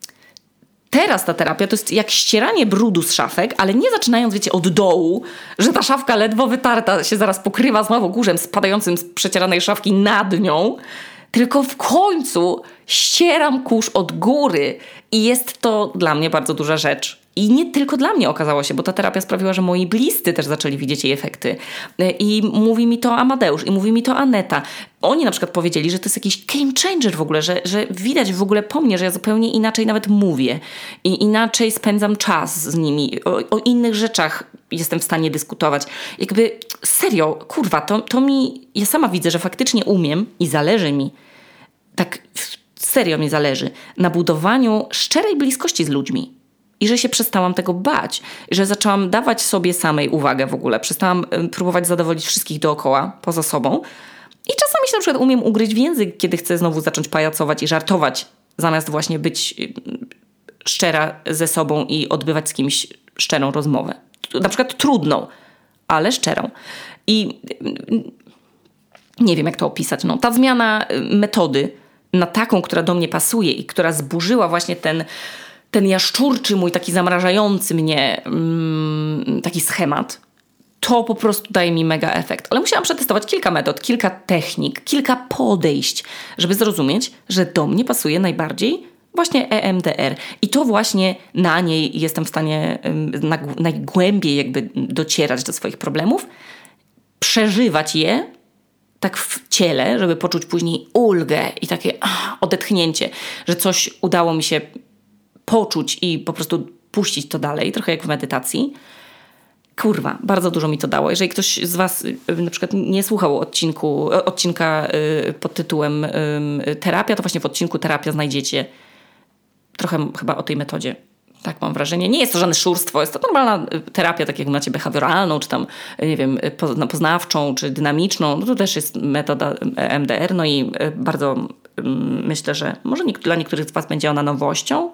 Teraz ta terapia to jest jak ścieranie brudu z szafek, ale nie zaczynając, wiecie, od dołu, że ta szafka ledwo wytarta się zaraz pokrywa znowu kurzem spadającym z przecieranej szafki nad nią, tylko w końcu ścieram kurz od góry i jest to dla mnie bardzo duża rzecz. I nie tylko dla mnie okazało się, bo ta terapia sprawiła, że moi bliscy też zaczęli widzieć jej efekty. I mówi mi to Amadeusz, i mówi mi to Aneta. Oni na przykład powiedzieli, że to jest jakiś game changer w ogóle, że, że widać w ogóle po mnie, że ja zupełnie inaczej nawet mówię i inaczej spędzam czas z nimi. O, o innych rzeczach jestem w stanie dyskutować. Jakby serio, kurwa, to, to mi, ja sama widzę, że faktycznie umiem i zależy mi, tak serio mi zależy, na budowaniu szczerej bliskości z ludźmi i że się przestałam tego bać, że zaczęłam dawać sobie samej uwagę w ogóle, przestałam próbować zadowolić wszystkich dookoła, poza sobą. I czasami się na przykład umiem ugryźć w język, kiedy chcę znowu zacząć pajacować i żartować, zamiast właśnie być szczera ze sobą i odbywać z kimś szczerą rozmowę. Na przykład trudną, ale szczerą. I nie wiem, jak to opisać. No, ta zmiana metody na taką, która do mnie pasuje i która zburzyła właśnie ten ten jaszczurczy mój, taki zamrażający mnie, mm, taki schemat, to po prostu daje mi mega efekt. Ale musiałam przetestować kilka metod, kilka technik, kilka podejść, żeby zrozumieć, że do mnie pasuje najbardziej właśnie EMDR. I to właśnie na niej jestem w stanie na, najgłębiej jakby docierać do swoich problemów, przeżywać je tak w ciele, żeby poczuć później ulgę i takie ach, odetchnięcie, że coś udało mi się poczuć i po prostu puścić to dalej, trochę jak w medytacji. Kurwa, bardzo dużo mi to dało. Jeżeli ktoś z Was y, na przykład nie słuchał odcinku, odcinka y, pod tytułem Terapia, to właśnie w odcinku Terapia znajdziecie trochę chyba o tej metodzie. Tak mam wrażenie. Nie jest to żadne szurstwo, jest to normalna y, terapia, tak jak macie behawioralną, czy tam, nie wiem, no, poznawczą, czy dynamiczną. No to też jest metoda MDR, no i bardzo myślę, że może dla niektórych z Was będzie ona nowością,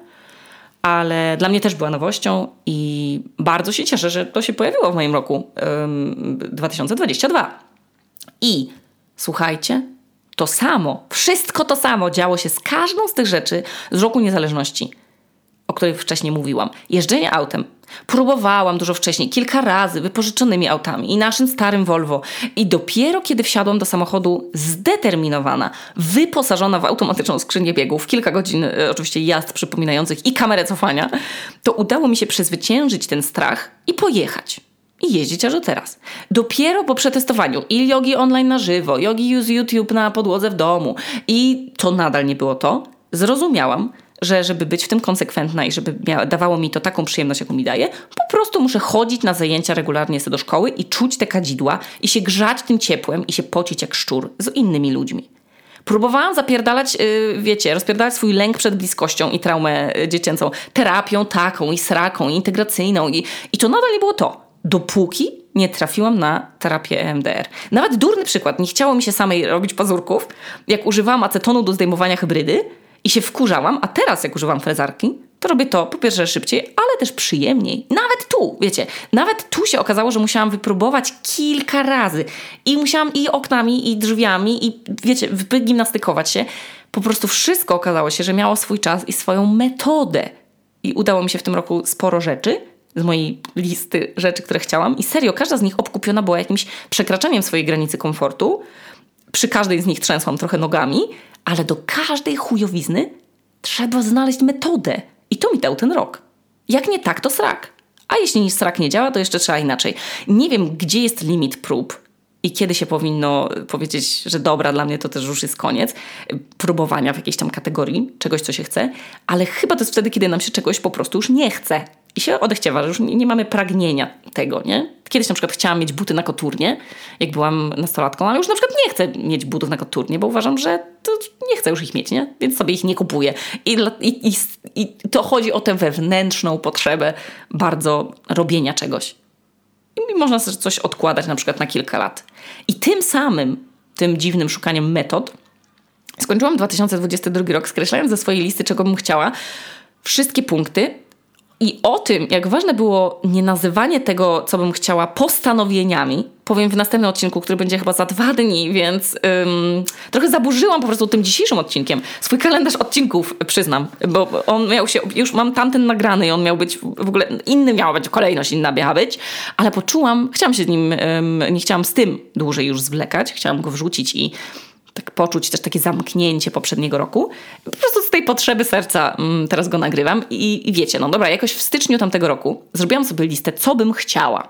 ale dla mnie też była nowością i bardzo się cieszę, że to się pojawiło w moim roku ym, 2022. I słuchajcie, to samo, wszystko to samo działo się z każdą z tych rzeczy z roku niezależności, o której wcześniej mówiłam. Jeżdżenie autem, Próbowałam dużo wcześniej, kilka razy, wypożyczonymi autami i naszym starym Volvo. I dopiero kiedy wsiadłam do samochodu zdeterminowana, wyposażona w automatyczną skrzynię biegów, kilka godzin e, oczywiście jazd przypominających i kamerę cofania, to udało mi się przezwyciężyć ten strach i pojechać i jeździć aż do teraz. Dopiero po przetestowaniu i jogi online na żywo, jogi z YouTube na podłodze w domu i to nadal nie było to, zrozumiałam, że żeby być w tym konsekwentna i żeby dawało mi to taką przyjemność, jaką mi daje, po prostu muszę chodzić na zajęcia regularnie do szkoły i czuć te kadzidła i się grzać tym ciepłem i się pocić jak szczur z innymi ludźmi. Próbowałam zapierdalać, yy, wiecie, rozpierdalać swój lęk przed bliskością i traumę y, dziecięcą terapią taką i sraką, i integracyjną i, i to nadal nie było to. Dopóki nie trafiłam na terapię EMDR. Nawet durny przykład, nie chciało mi się samej robić pazurków, jak używałam acetonu do zdejmowania hybrydy, i się wkurzałam, a teraz jak używam frezarki, to robię to po pierwsze szybciej, ale też przyjemniej. Nawet tu, wiecie, nawet tu się okazało, że musiałam wypróbować kilka razy i musiałam i oknami, i drzwiami, i wiecie, gimnastykować się. Po prostu wszystko okazało się, że miało swój czas i swoją metodę. I udało mi się w tym roku sporo rzeczy z mojej listy rzeczy, które chciałam. I serio, każda z nich obkupiona była jakimś przekraczaniem swojej granicy komfortu. Przy każdej z nich trzęsłam trochę nogami, ale do każdej chujowizny trzeba znaleźć metodę. I to mi dał ten rok. Jak nie tak, to srak. A jeśli srak nie działa, to jeszcze trzeba inaczej. Nie wiem, gdzie jest limit prób i kiedy się powinno powiedzieć, że dobra, dla mnie to też już jest koniec próbowania w jakiejś tam kategorii czegoś, co się chce, ale chyba to jest wtedy, kiedy nam się czegoś po prostu już nie chce i się odechciewa, że już nie, nie mamy pragnienia tego, nie? Kiedyś na przykład chciałam mieć buty na koturnie, jak byłam nastolatką, ale już na przykład nie chcę mieć butów na koturnie, bo uważam, że to chcę już ich mieć, nie? Więc sobie ich nie kupuję. I, i, i, i to chodzi o tę wewnętrzną potrzebę bardzo robienia czegoś. I można sobie coś odkładać na przykład na kilka lat. I tym samym, tym dziwnym szukaniem metod, skończyłam 2022 rok skreślając ze swojej listy, czego bym chciała, wszystkie punkty, i o tym, jak ważne było nie nazywanie tego, co bym chciała, postanowieniami, powiem w następnym odcinku, który będzie chyba za dwa dni, więc ym, trochę zaburzyłam po prostu tym dzisiejszym odcinkiem. Swój kalendarz odcinków, przyznam, bo on miał się, już mam tamten nagrany i on miał być w ogóle, inny miała być, kolejność inna miała być, ale poczułam, chciałam się z nim, ym, nie chciałam z tym dłużej już zwlekać, chciałam go wrzucić i tak poczuć też takie zamknięcie poprzedniego roku. Po prostu z tej potrzeby serca mm, teraz go nagrywam I, i wiecie, no dobra, jakoś w styczniu tamtego roku zrobiłam sobie listę, co bym chciała.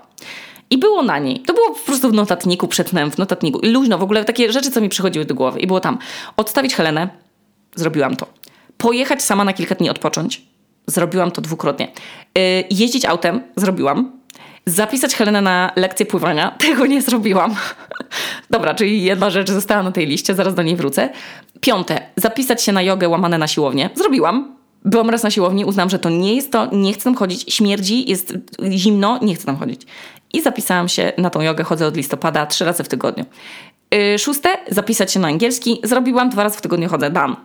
I było na niej. To było po prostu w notatniku, przetnąłem w notatniku. I luźno, w ogóle takie rzeczy, co mi przychodziły do głowy. I było tam odstawić Helenę, zrobiłam to. Pojechać sama na kilka dni odpocząć, zrobiłam to dwukrotnie. Yy, jeździć autem, zrobiłam. Zapisać Helenę na lekcję pływania, tego nie zrobiłam. Dobra, czyli jedna rzecz została na tej liście, zaraz do niej wrócę. Piąte, zapisać się na jogę łamane na siłownię. Zrobiłam. Byłam raz na siłowni, uznam, że to nie jest to, nie chcę tam chodzić, śmierdzi, jest zimno, nie chcę tam chodzić. I zapisałam się na tą jogę, chodzę od listopada trzy razy w tygodniu. Yy, szóste, zapisać się na angielski. Zrobiłam, dwa razy w tygodniu chodzę, dam.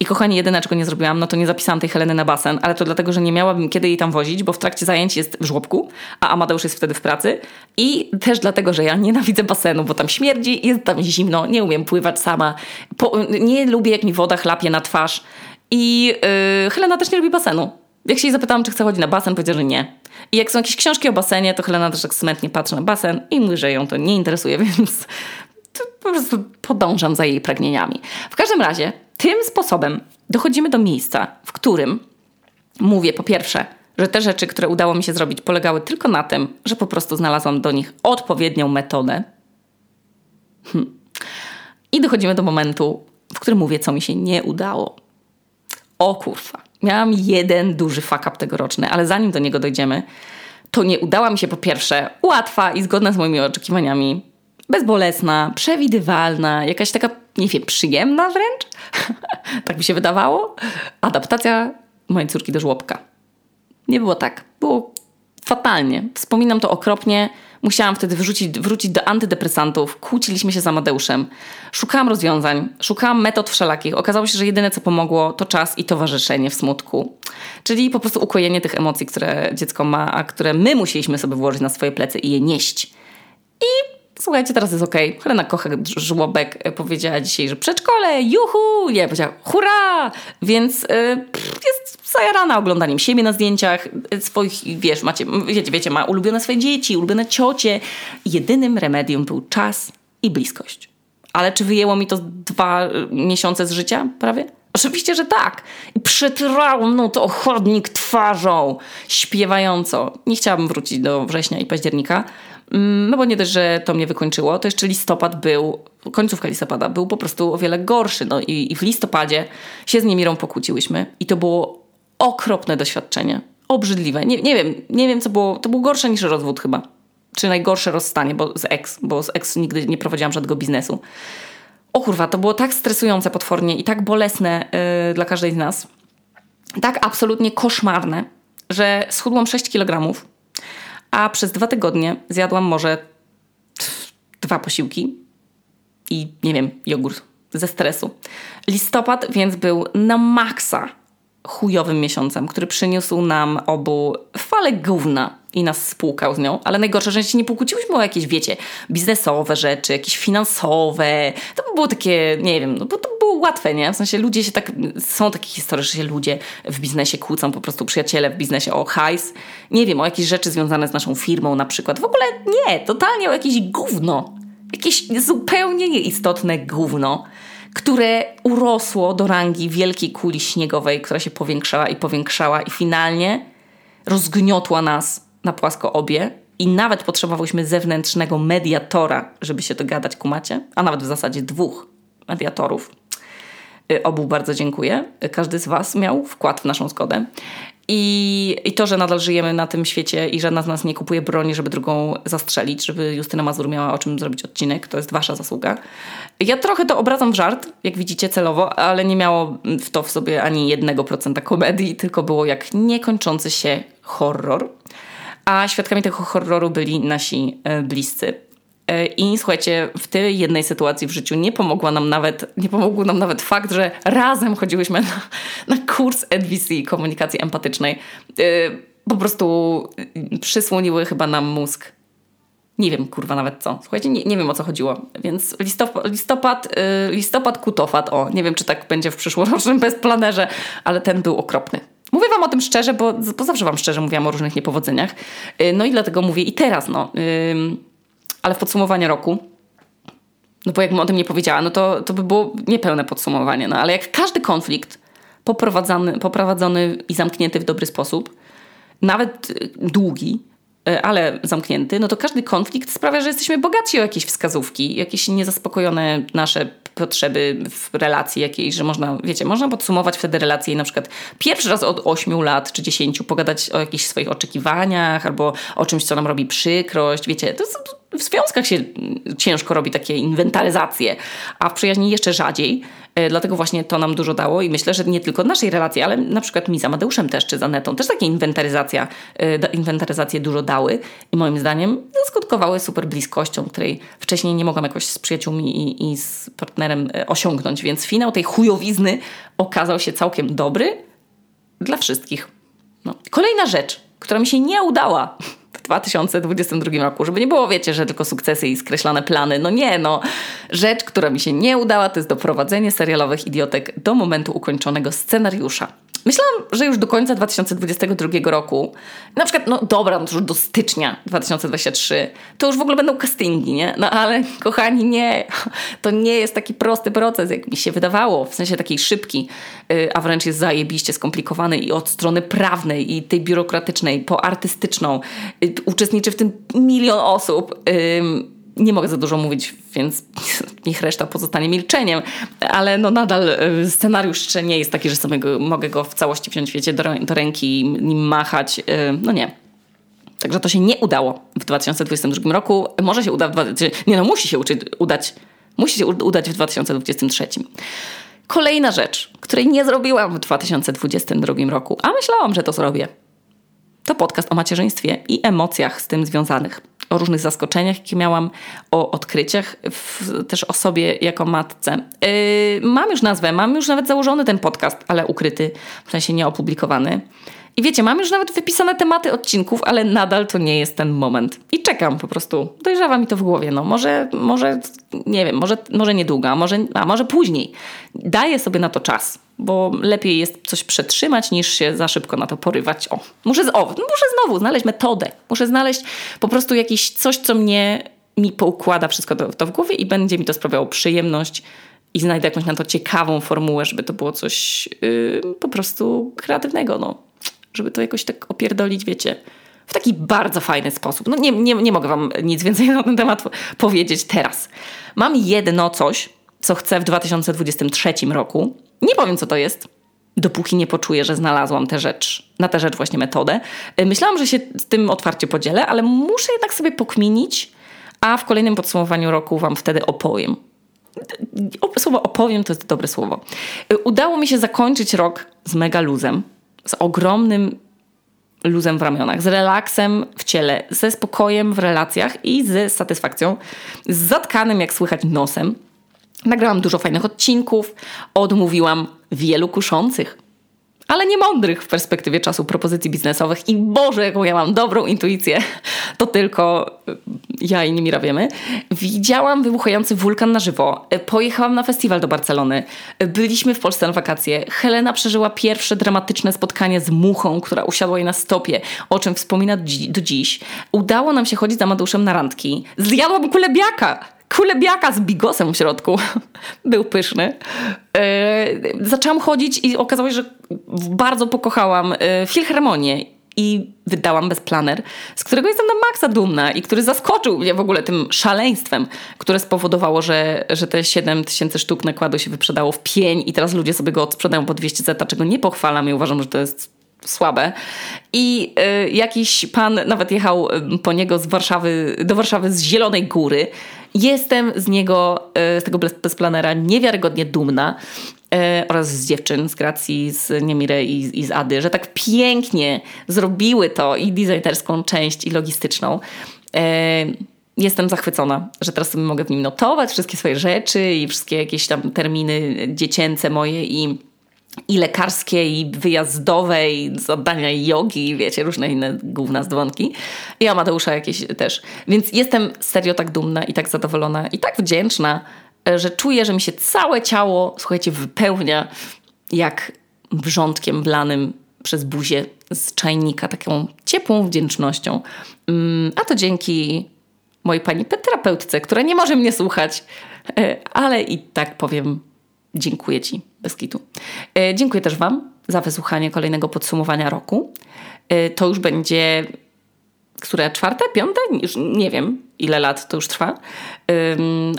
I kochani, jedyne czego nie zrobiłam, no to nie zapisałam tej Heleny na basen, ale to dlatego, że nie miałabym kiedy jej tam wozić, bo w trakcie zajęć jest w żłobku, a Amadeusz jest wtedy w pracy. I też dlatego, że ja nienawidzę basenu, bo tam śmierdzi, jest tam zimno, nie umiem pływać sama, po, nie lubię jak mi woda chlapie na twarz. I yy, Helena też nie lubi basenu. Jak się jej zapytałam, czy chce chodzić na basen, powiedziała, że nie. I jak są jakieś książki o basenie, to Helena też tak smętnie patrzy na basen i mówi, że ją to nie interesuje, więc po prostu podążam za jej pragnieniami. W każdym razie, tym sposobem dochodzimy do miejsca, w którym mówię po pierwsze, że te rzeczy, które udało mi się zrobić, polegały tylko na tym, że po prostu znalazłam do nich odpowiednią metodę. Hm. I dochodzimy do momentu, w którym mówię, co mi się nie udało. O kurwa. Miałam jeden duży fuck up tegoroczny, ale zanim do niego dojdziemy, to nie udała mi się po pierwsze łatwa i zgodna z moimi oczekiwaniami bezbolesna, przewidywalna, jakaś taka, nie wiem, przyjemna wręcz. tak mi się wydawało. Adaptacja mojej córki do żłobka. Nie było tak. Było fatalnie. Wspominam to okropnie. Musiałam wtedy wrzucić, wrócić do antydepresantów. Kłóciliśmy się z Amadeuszem. Szukałam rozwiązań, szukałam metod wszelakich. Okazało się, że jedyne co pomogło to czas i towarzyszenie w smutku. Czyli po prostu ukojenie tych emocji, które dziecko ma, a które my musieliśmy sobie włożyć na swoje plecy i je nieść. I słuchajcie, teraz jest okej. Okay. Helena kocha żłobek e, powiedziała dzisiaj, że przedszkole, juhu! Nie, powiedziała hurra! Więc yy, jest zajarana oglądaniem siebie na zdjęciach, swoich, wiesz, macie, wiecie, wiecie, ma ulubione swoje dzieci, ulubione ciocie. Jedynym remedium był czas i bliskość. Ale czy wyjęło mi to dwa miesiące z życia prawie? Oczywiście, że tak. I przetrałam no to chodnik twarzą, śpiewająco. Nie chciałabym wrócić do września i października, no bo nie dość, że to mnie wykończyło, to jeszcze listopad był, końcówka listopada był po prostu o wiele gorszy. No i, i w listopadzie się z Niemirą pokłóciłyśmy i to było okropne doświadczenie. Obrzydliwe. Nie, nie wiem, nie wiem co było, to było gorsze niż rozwód chyba. Czy najgorsze rozstanie, bo z ex, bo z ex nigdy nie prowadziłam żadnego biznesu. O kurwa, to było tak stresujące potwornie i tak bolesne yy, dla każdej z nas. Tak absolutnie koszmarne, że schudłam 6 kg, a przez dwa tygodnie zjadłam może dwa posiłki i nie wiem, jogurt ze stresu. Listopad więc był na maksa chujowym miesiącem, który przyniósł nam obu falę gówna i nas spłukał z nią, ale najgorsze, że się nie pokłóciłyśmy o jakieś, wiecie, biznesowe rzeczy, jakieś finansowe. To by było takie, nie wiem, no bo to łatwe, nie? W sensie ludzie się tak, są takie historie, że się ludzie w biznesie kłócą, po prostu przyjaciele w biznesie o hajs. Nie wiem, o jakieś rzeczy związane z naszą firmą na przykład. W ogóle nie, totalnie o jakieś gówno. Jakieś zupełnie nieistotne gówno które urosło do rangi wielkiej kuli śniegowej, która się powiększała i powiększała i finalnie rozgniotła nas na płasko obie i nawet potrzebowałyśmy zewnętrznego mediatora, żeby się dogadać, kumacie, a nawet w zasadzie dwóch mediatorów. Y, obu bardzo dziękuję. Każdy z Was miał wkład w naszą zgodę. I, I to, że nadal żyjemy na tym świecie i żadna z nas nie kupuje broni, żeby drugą zastrzelić, żeby Justyna Mazur miała o czym zrobić odcinek, to jest wasza zasługa. Ja trochę to obracam w żart, jak widzicie celowo, ale nie miało w to w sobie ani jednego procenta komedii, tylko było jak niekończący się horror. A świadkami tego horroru byli nasi e, bliscy. E, I słuchajcie, w tej jednej sytuacji w życiu nie pomogła nam nawet, nie pomógł nam nawet fakt, że razem chodziłyśmy na, na kurs NVC komunikacji empatycznej. E, po prostu przysłoniły chyba nam mózg. Nie wiem, kurwa, nawet co. Słuchajcie, nie, nie wiem o co chodziło. Więc listopad, listopad, listopad kutofat, o, nie wiem czy tak będzie w przyszłorocznym bezplanerze, ale ten był okropny. Mówię Wam o tym szczerze, bo, bo zawsze Wam szczerze mówiłam o różnych niepowodzeniach. Y, no i dlatego mówię i teraz, no. Ale w podsumowaniu roku, no bo jakbym o tym nie powiedziała, no to, to by było niepełne podsumowanie. No ale jak każdy konflikt poprowadzony, poprowadzony i zamknięty w dobry sposób, nawet długi, y, ale zamknięty, no to każdy konflikt sprawia, że jesteśmy bogaci o jakieś wskazówki, jakieś niezaspokojone nasze potrzeby w relacji jakiejś, że można, wiecie, można podsumować wtedy relację i na przykład pierwszy raz od 8 lat czy 10 pogadać o jakichś swoich oczekiwaniach albo o czymś, co nam robi przykrość, wiecie, to, w związkach się ciężko robi takie inwentaryzacje, a w przyjaźni jeszcze rzadziej. E, dlatego właśnie to nam dużo dało i myślę, że nie tylko naszej relacji, ale na przykład mi z Amadeuszem też, czy z Anetą, też takie inwentaryzacja, e, inwentaryzacje dużo dały i moim zdaniem skutkowały super bliskością, której wcześniej nie mogłam jakoś z przyjaciółmi i, i z partnerem e, osiągnąć, więc finał tej chujowizny okazał się całkiem dobry dla wszystkich. No. Kolejna rzecz, która mi się nie udała 2022 roku, żeby nie było, wiecie, że tylko sukcesy i skreślone plany. No nie, no. Rzecz, która mi się nie udała, to jest doprowadzenie serialowych idiotek do momentu ukończonego scenariusza. Myślałam, że już do końca 2022 roku, na przykład, no dobra, no to już do stycznia 2023, to już w ogóle będą castingi, nie? No ale kochani, nie. To nie jest taki prosty proces, jak mi się wydawało, w sensie takiej szybki, y, a wręcz jest zajebiście skomplikowany i od strony prawnej i tej biurokratycznej po artystyczną. Y, uczestniczy w tym milion osób nie mogę za dużo mówić, więc niech reszta pozostanie milczeniem, ale no nadal y, scenariusz jeszcze nie jest taki, że sobie go, mogę go w całości wziąć, wiecie, do, do ręki nim machać. Y, no nie. Także to się nie udało w 2022 roku. Może się uda w... Nie no, musi się uczyć, udać. Musi się udać w 2023. Kolejna rzecz, której nie zrobiłam w 2022 roku, a myślałam, że to zrobię. To podcast o macierzyństwie i emocjach z tym związanych o różnych zaskoczeniach, jakie miałam, o odkryciach, w, też o sobie jako matce. Yy, mam już nazwę, mam już nawet założony ten podcast, ale ukryty, w sensie nieopublikowany. I wiecie, mam już nawet wypisane tematy odcinków, ale nadal to nie jest ten moment. I czekam po prostu. Dojrzewa mi to w głowie. No może, może nie wiem, może, może niedługo, a może, a może później. Daję sobie na to czas, bo lepiej jest coś przetrzymać, niż się za szybko na to porywać. O, muszę, o, muszę znowu znaleźć metodę. Muszę znaleźć po prostu jakieś coś, co mnie mi poukłada wszystko to, to w głowie i będzie mi to sprawiało przyjemność i znajdę jakąś na to ciekawą formułę, żeby to było coś yy, po prostu kreatywnego, no. Żeby to jakoś tak opierdolić, wiecie, w taki bardzo fajny sposób. No nie, nie, nie mogę wam nic więcej na ten temat powiedzieć teraz. Mam jedno coś, co chcę w 2023 roku. Nie powiem, co to jest, dopóki nie poczuję, że znalazłam tę rzecz, na tę rzecz właśnie metodę. Y, myślałam, że się z tym otwarcie podzielę, ale muszę jednak sobie pokminić, a w kolejnym podsumowaniu roku wam wtedy opowiem. Słowo opowiem to jest dobre słowo. Udało mi się zakończyć rok z mega luzem, z ogromnym luzem w ramionach, z relaksem w ciele, ze spokojem w relacjach i z satysfakcją, z zatkanym, jak słychać, nosem. Nagrałam dużo fajnych odcinków, odmówiłam wielu kuszących ale nie mądrych w perspektywie czasu propozycji biznesowych i Boże, jaką ja mam dobrą intuicję, to tylko y, ja i Nimira wiemy. Widziałam wybuchający wulkan na żywo, pojechałam na festiwal do Barcelony, byliśmy w Polsce na wakacje, Helena przeżyła pierwsze dramatyczne spotkanie z muchą, która usiadła jej na stopie, o czym wspomina do dziś. Udało nam się chodzić z Amadeuszem na randki. Zjadłam kulebiaka! Kulebiaka z bigosem w środku. Był pyszny. Yy, zaczęłam chodzić i okazało się, że bardzo pokochałam yy, Filharmonię i wydałam bezplaner, z którego jestem na maksa dumna i który zaskoczył mnie w ogóle tym szaleństwem, które spowodowało, że, że te 7 tysięcy sztuk nakładu się wyprzedało w pień i teraz ludzie sobie go odsprzedają po 200 zeta, czego nie pochwalam i uważam, że to jest słabe. I y, jakiś pan nawet jechał po niego z Warszawy, do Warszawy z Zielonej Góry. Jestem z niego, y, z tego bezplanera niewiarygodnie dumna. Y, oraz z dziewczyn z Gracji, z Niemiry i, i z Ady, że tak pięknie zrobiły to i designerską część, i logistyczną. Jestem zachwycona, że teraz sobie mogę w nim notować wszystkie swoje rzeczy i wszystkie jakieś tam terminy dziecięce moje i i lekarskie, i wyjazdowe, i zadania jogi, wiecie, różne inne główne dzwonki. I Amadeusza jakieś też. Więc jestem serio tak dumna i tak zadowolona i tak wdzięczna, e, że czuję, że mi się całe ciało, słuchajcie, wypełnia jak wrzątkiem blanym przez buzię z czajnika, taką ciepłą wdzięcznością. Mm, a to dzięki mojej pani terapeutce, która nie może mnie słuchać, e, ale i tak powiem dziękuję Ci bez kitu. E, dziękuję też Wam za wysłuchanie kolejnego podsumowania roku. E, to już będzie które czwarte, piąte? Już nie wiem, ile lat to już trwa,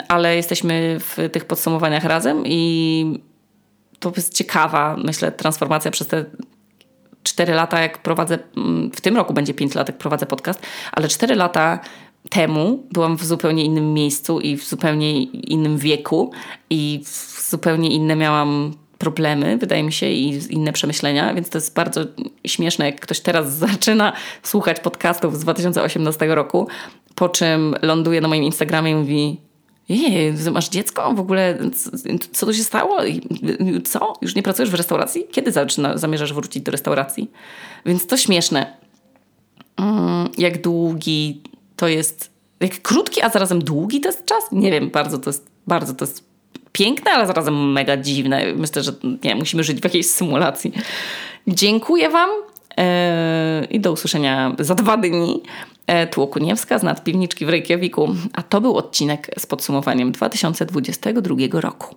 ale jesteśmy w tych podsumowaniach razem i to jest ciekawa, myślę, transformacja przez te cztery lata, jak prowadzę, mm, w tym roku będzie pięć lat, jak prowadzę podcast, ale cztery lata temu byłam w zupełnie innym miejscu i w zupełnie innym wieku i zupełnie inne miałam problemy, wydaje mi się, i inne przemyślenia, więc to jest bardzo śmieszne, jak ktoś teraz zaczyna słuchać podcastów z 2018 roku, po czym ląduje na moim Instagramie i mówi jej, masz dziecko? W ogóle co tu się stało? Co? Już nie pracujesz w restauracji? Kiedy zaczyna, zamierzasz wrócić do restauracji? Więc to śmieszne. Mm, jak długi to jest, jak krótki, a zarazem długi to jest czas? Nie wiem, bardzo to jest, bardzo to jest piękne, ale zarazem mega dziwne. Myślę, że nie, musimy żyć w jakiejś symulacji. Dziękuję Wam yy, i do usłyszenia za dwa dni. E, tu Okuniewska z nadpiwniczki w Reykjaviku, a to był odcinek z podsumowaniem 2022 roku.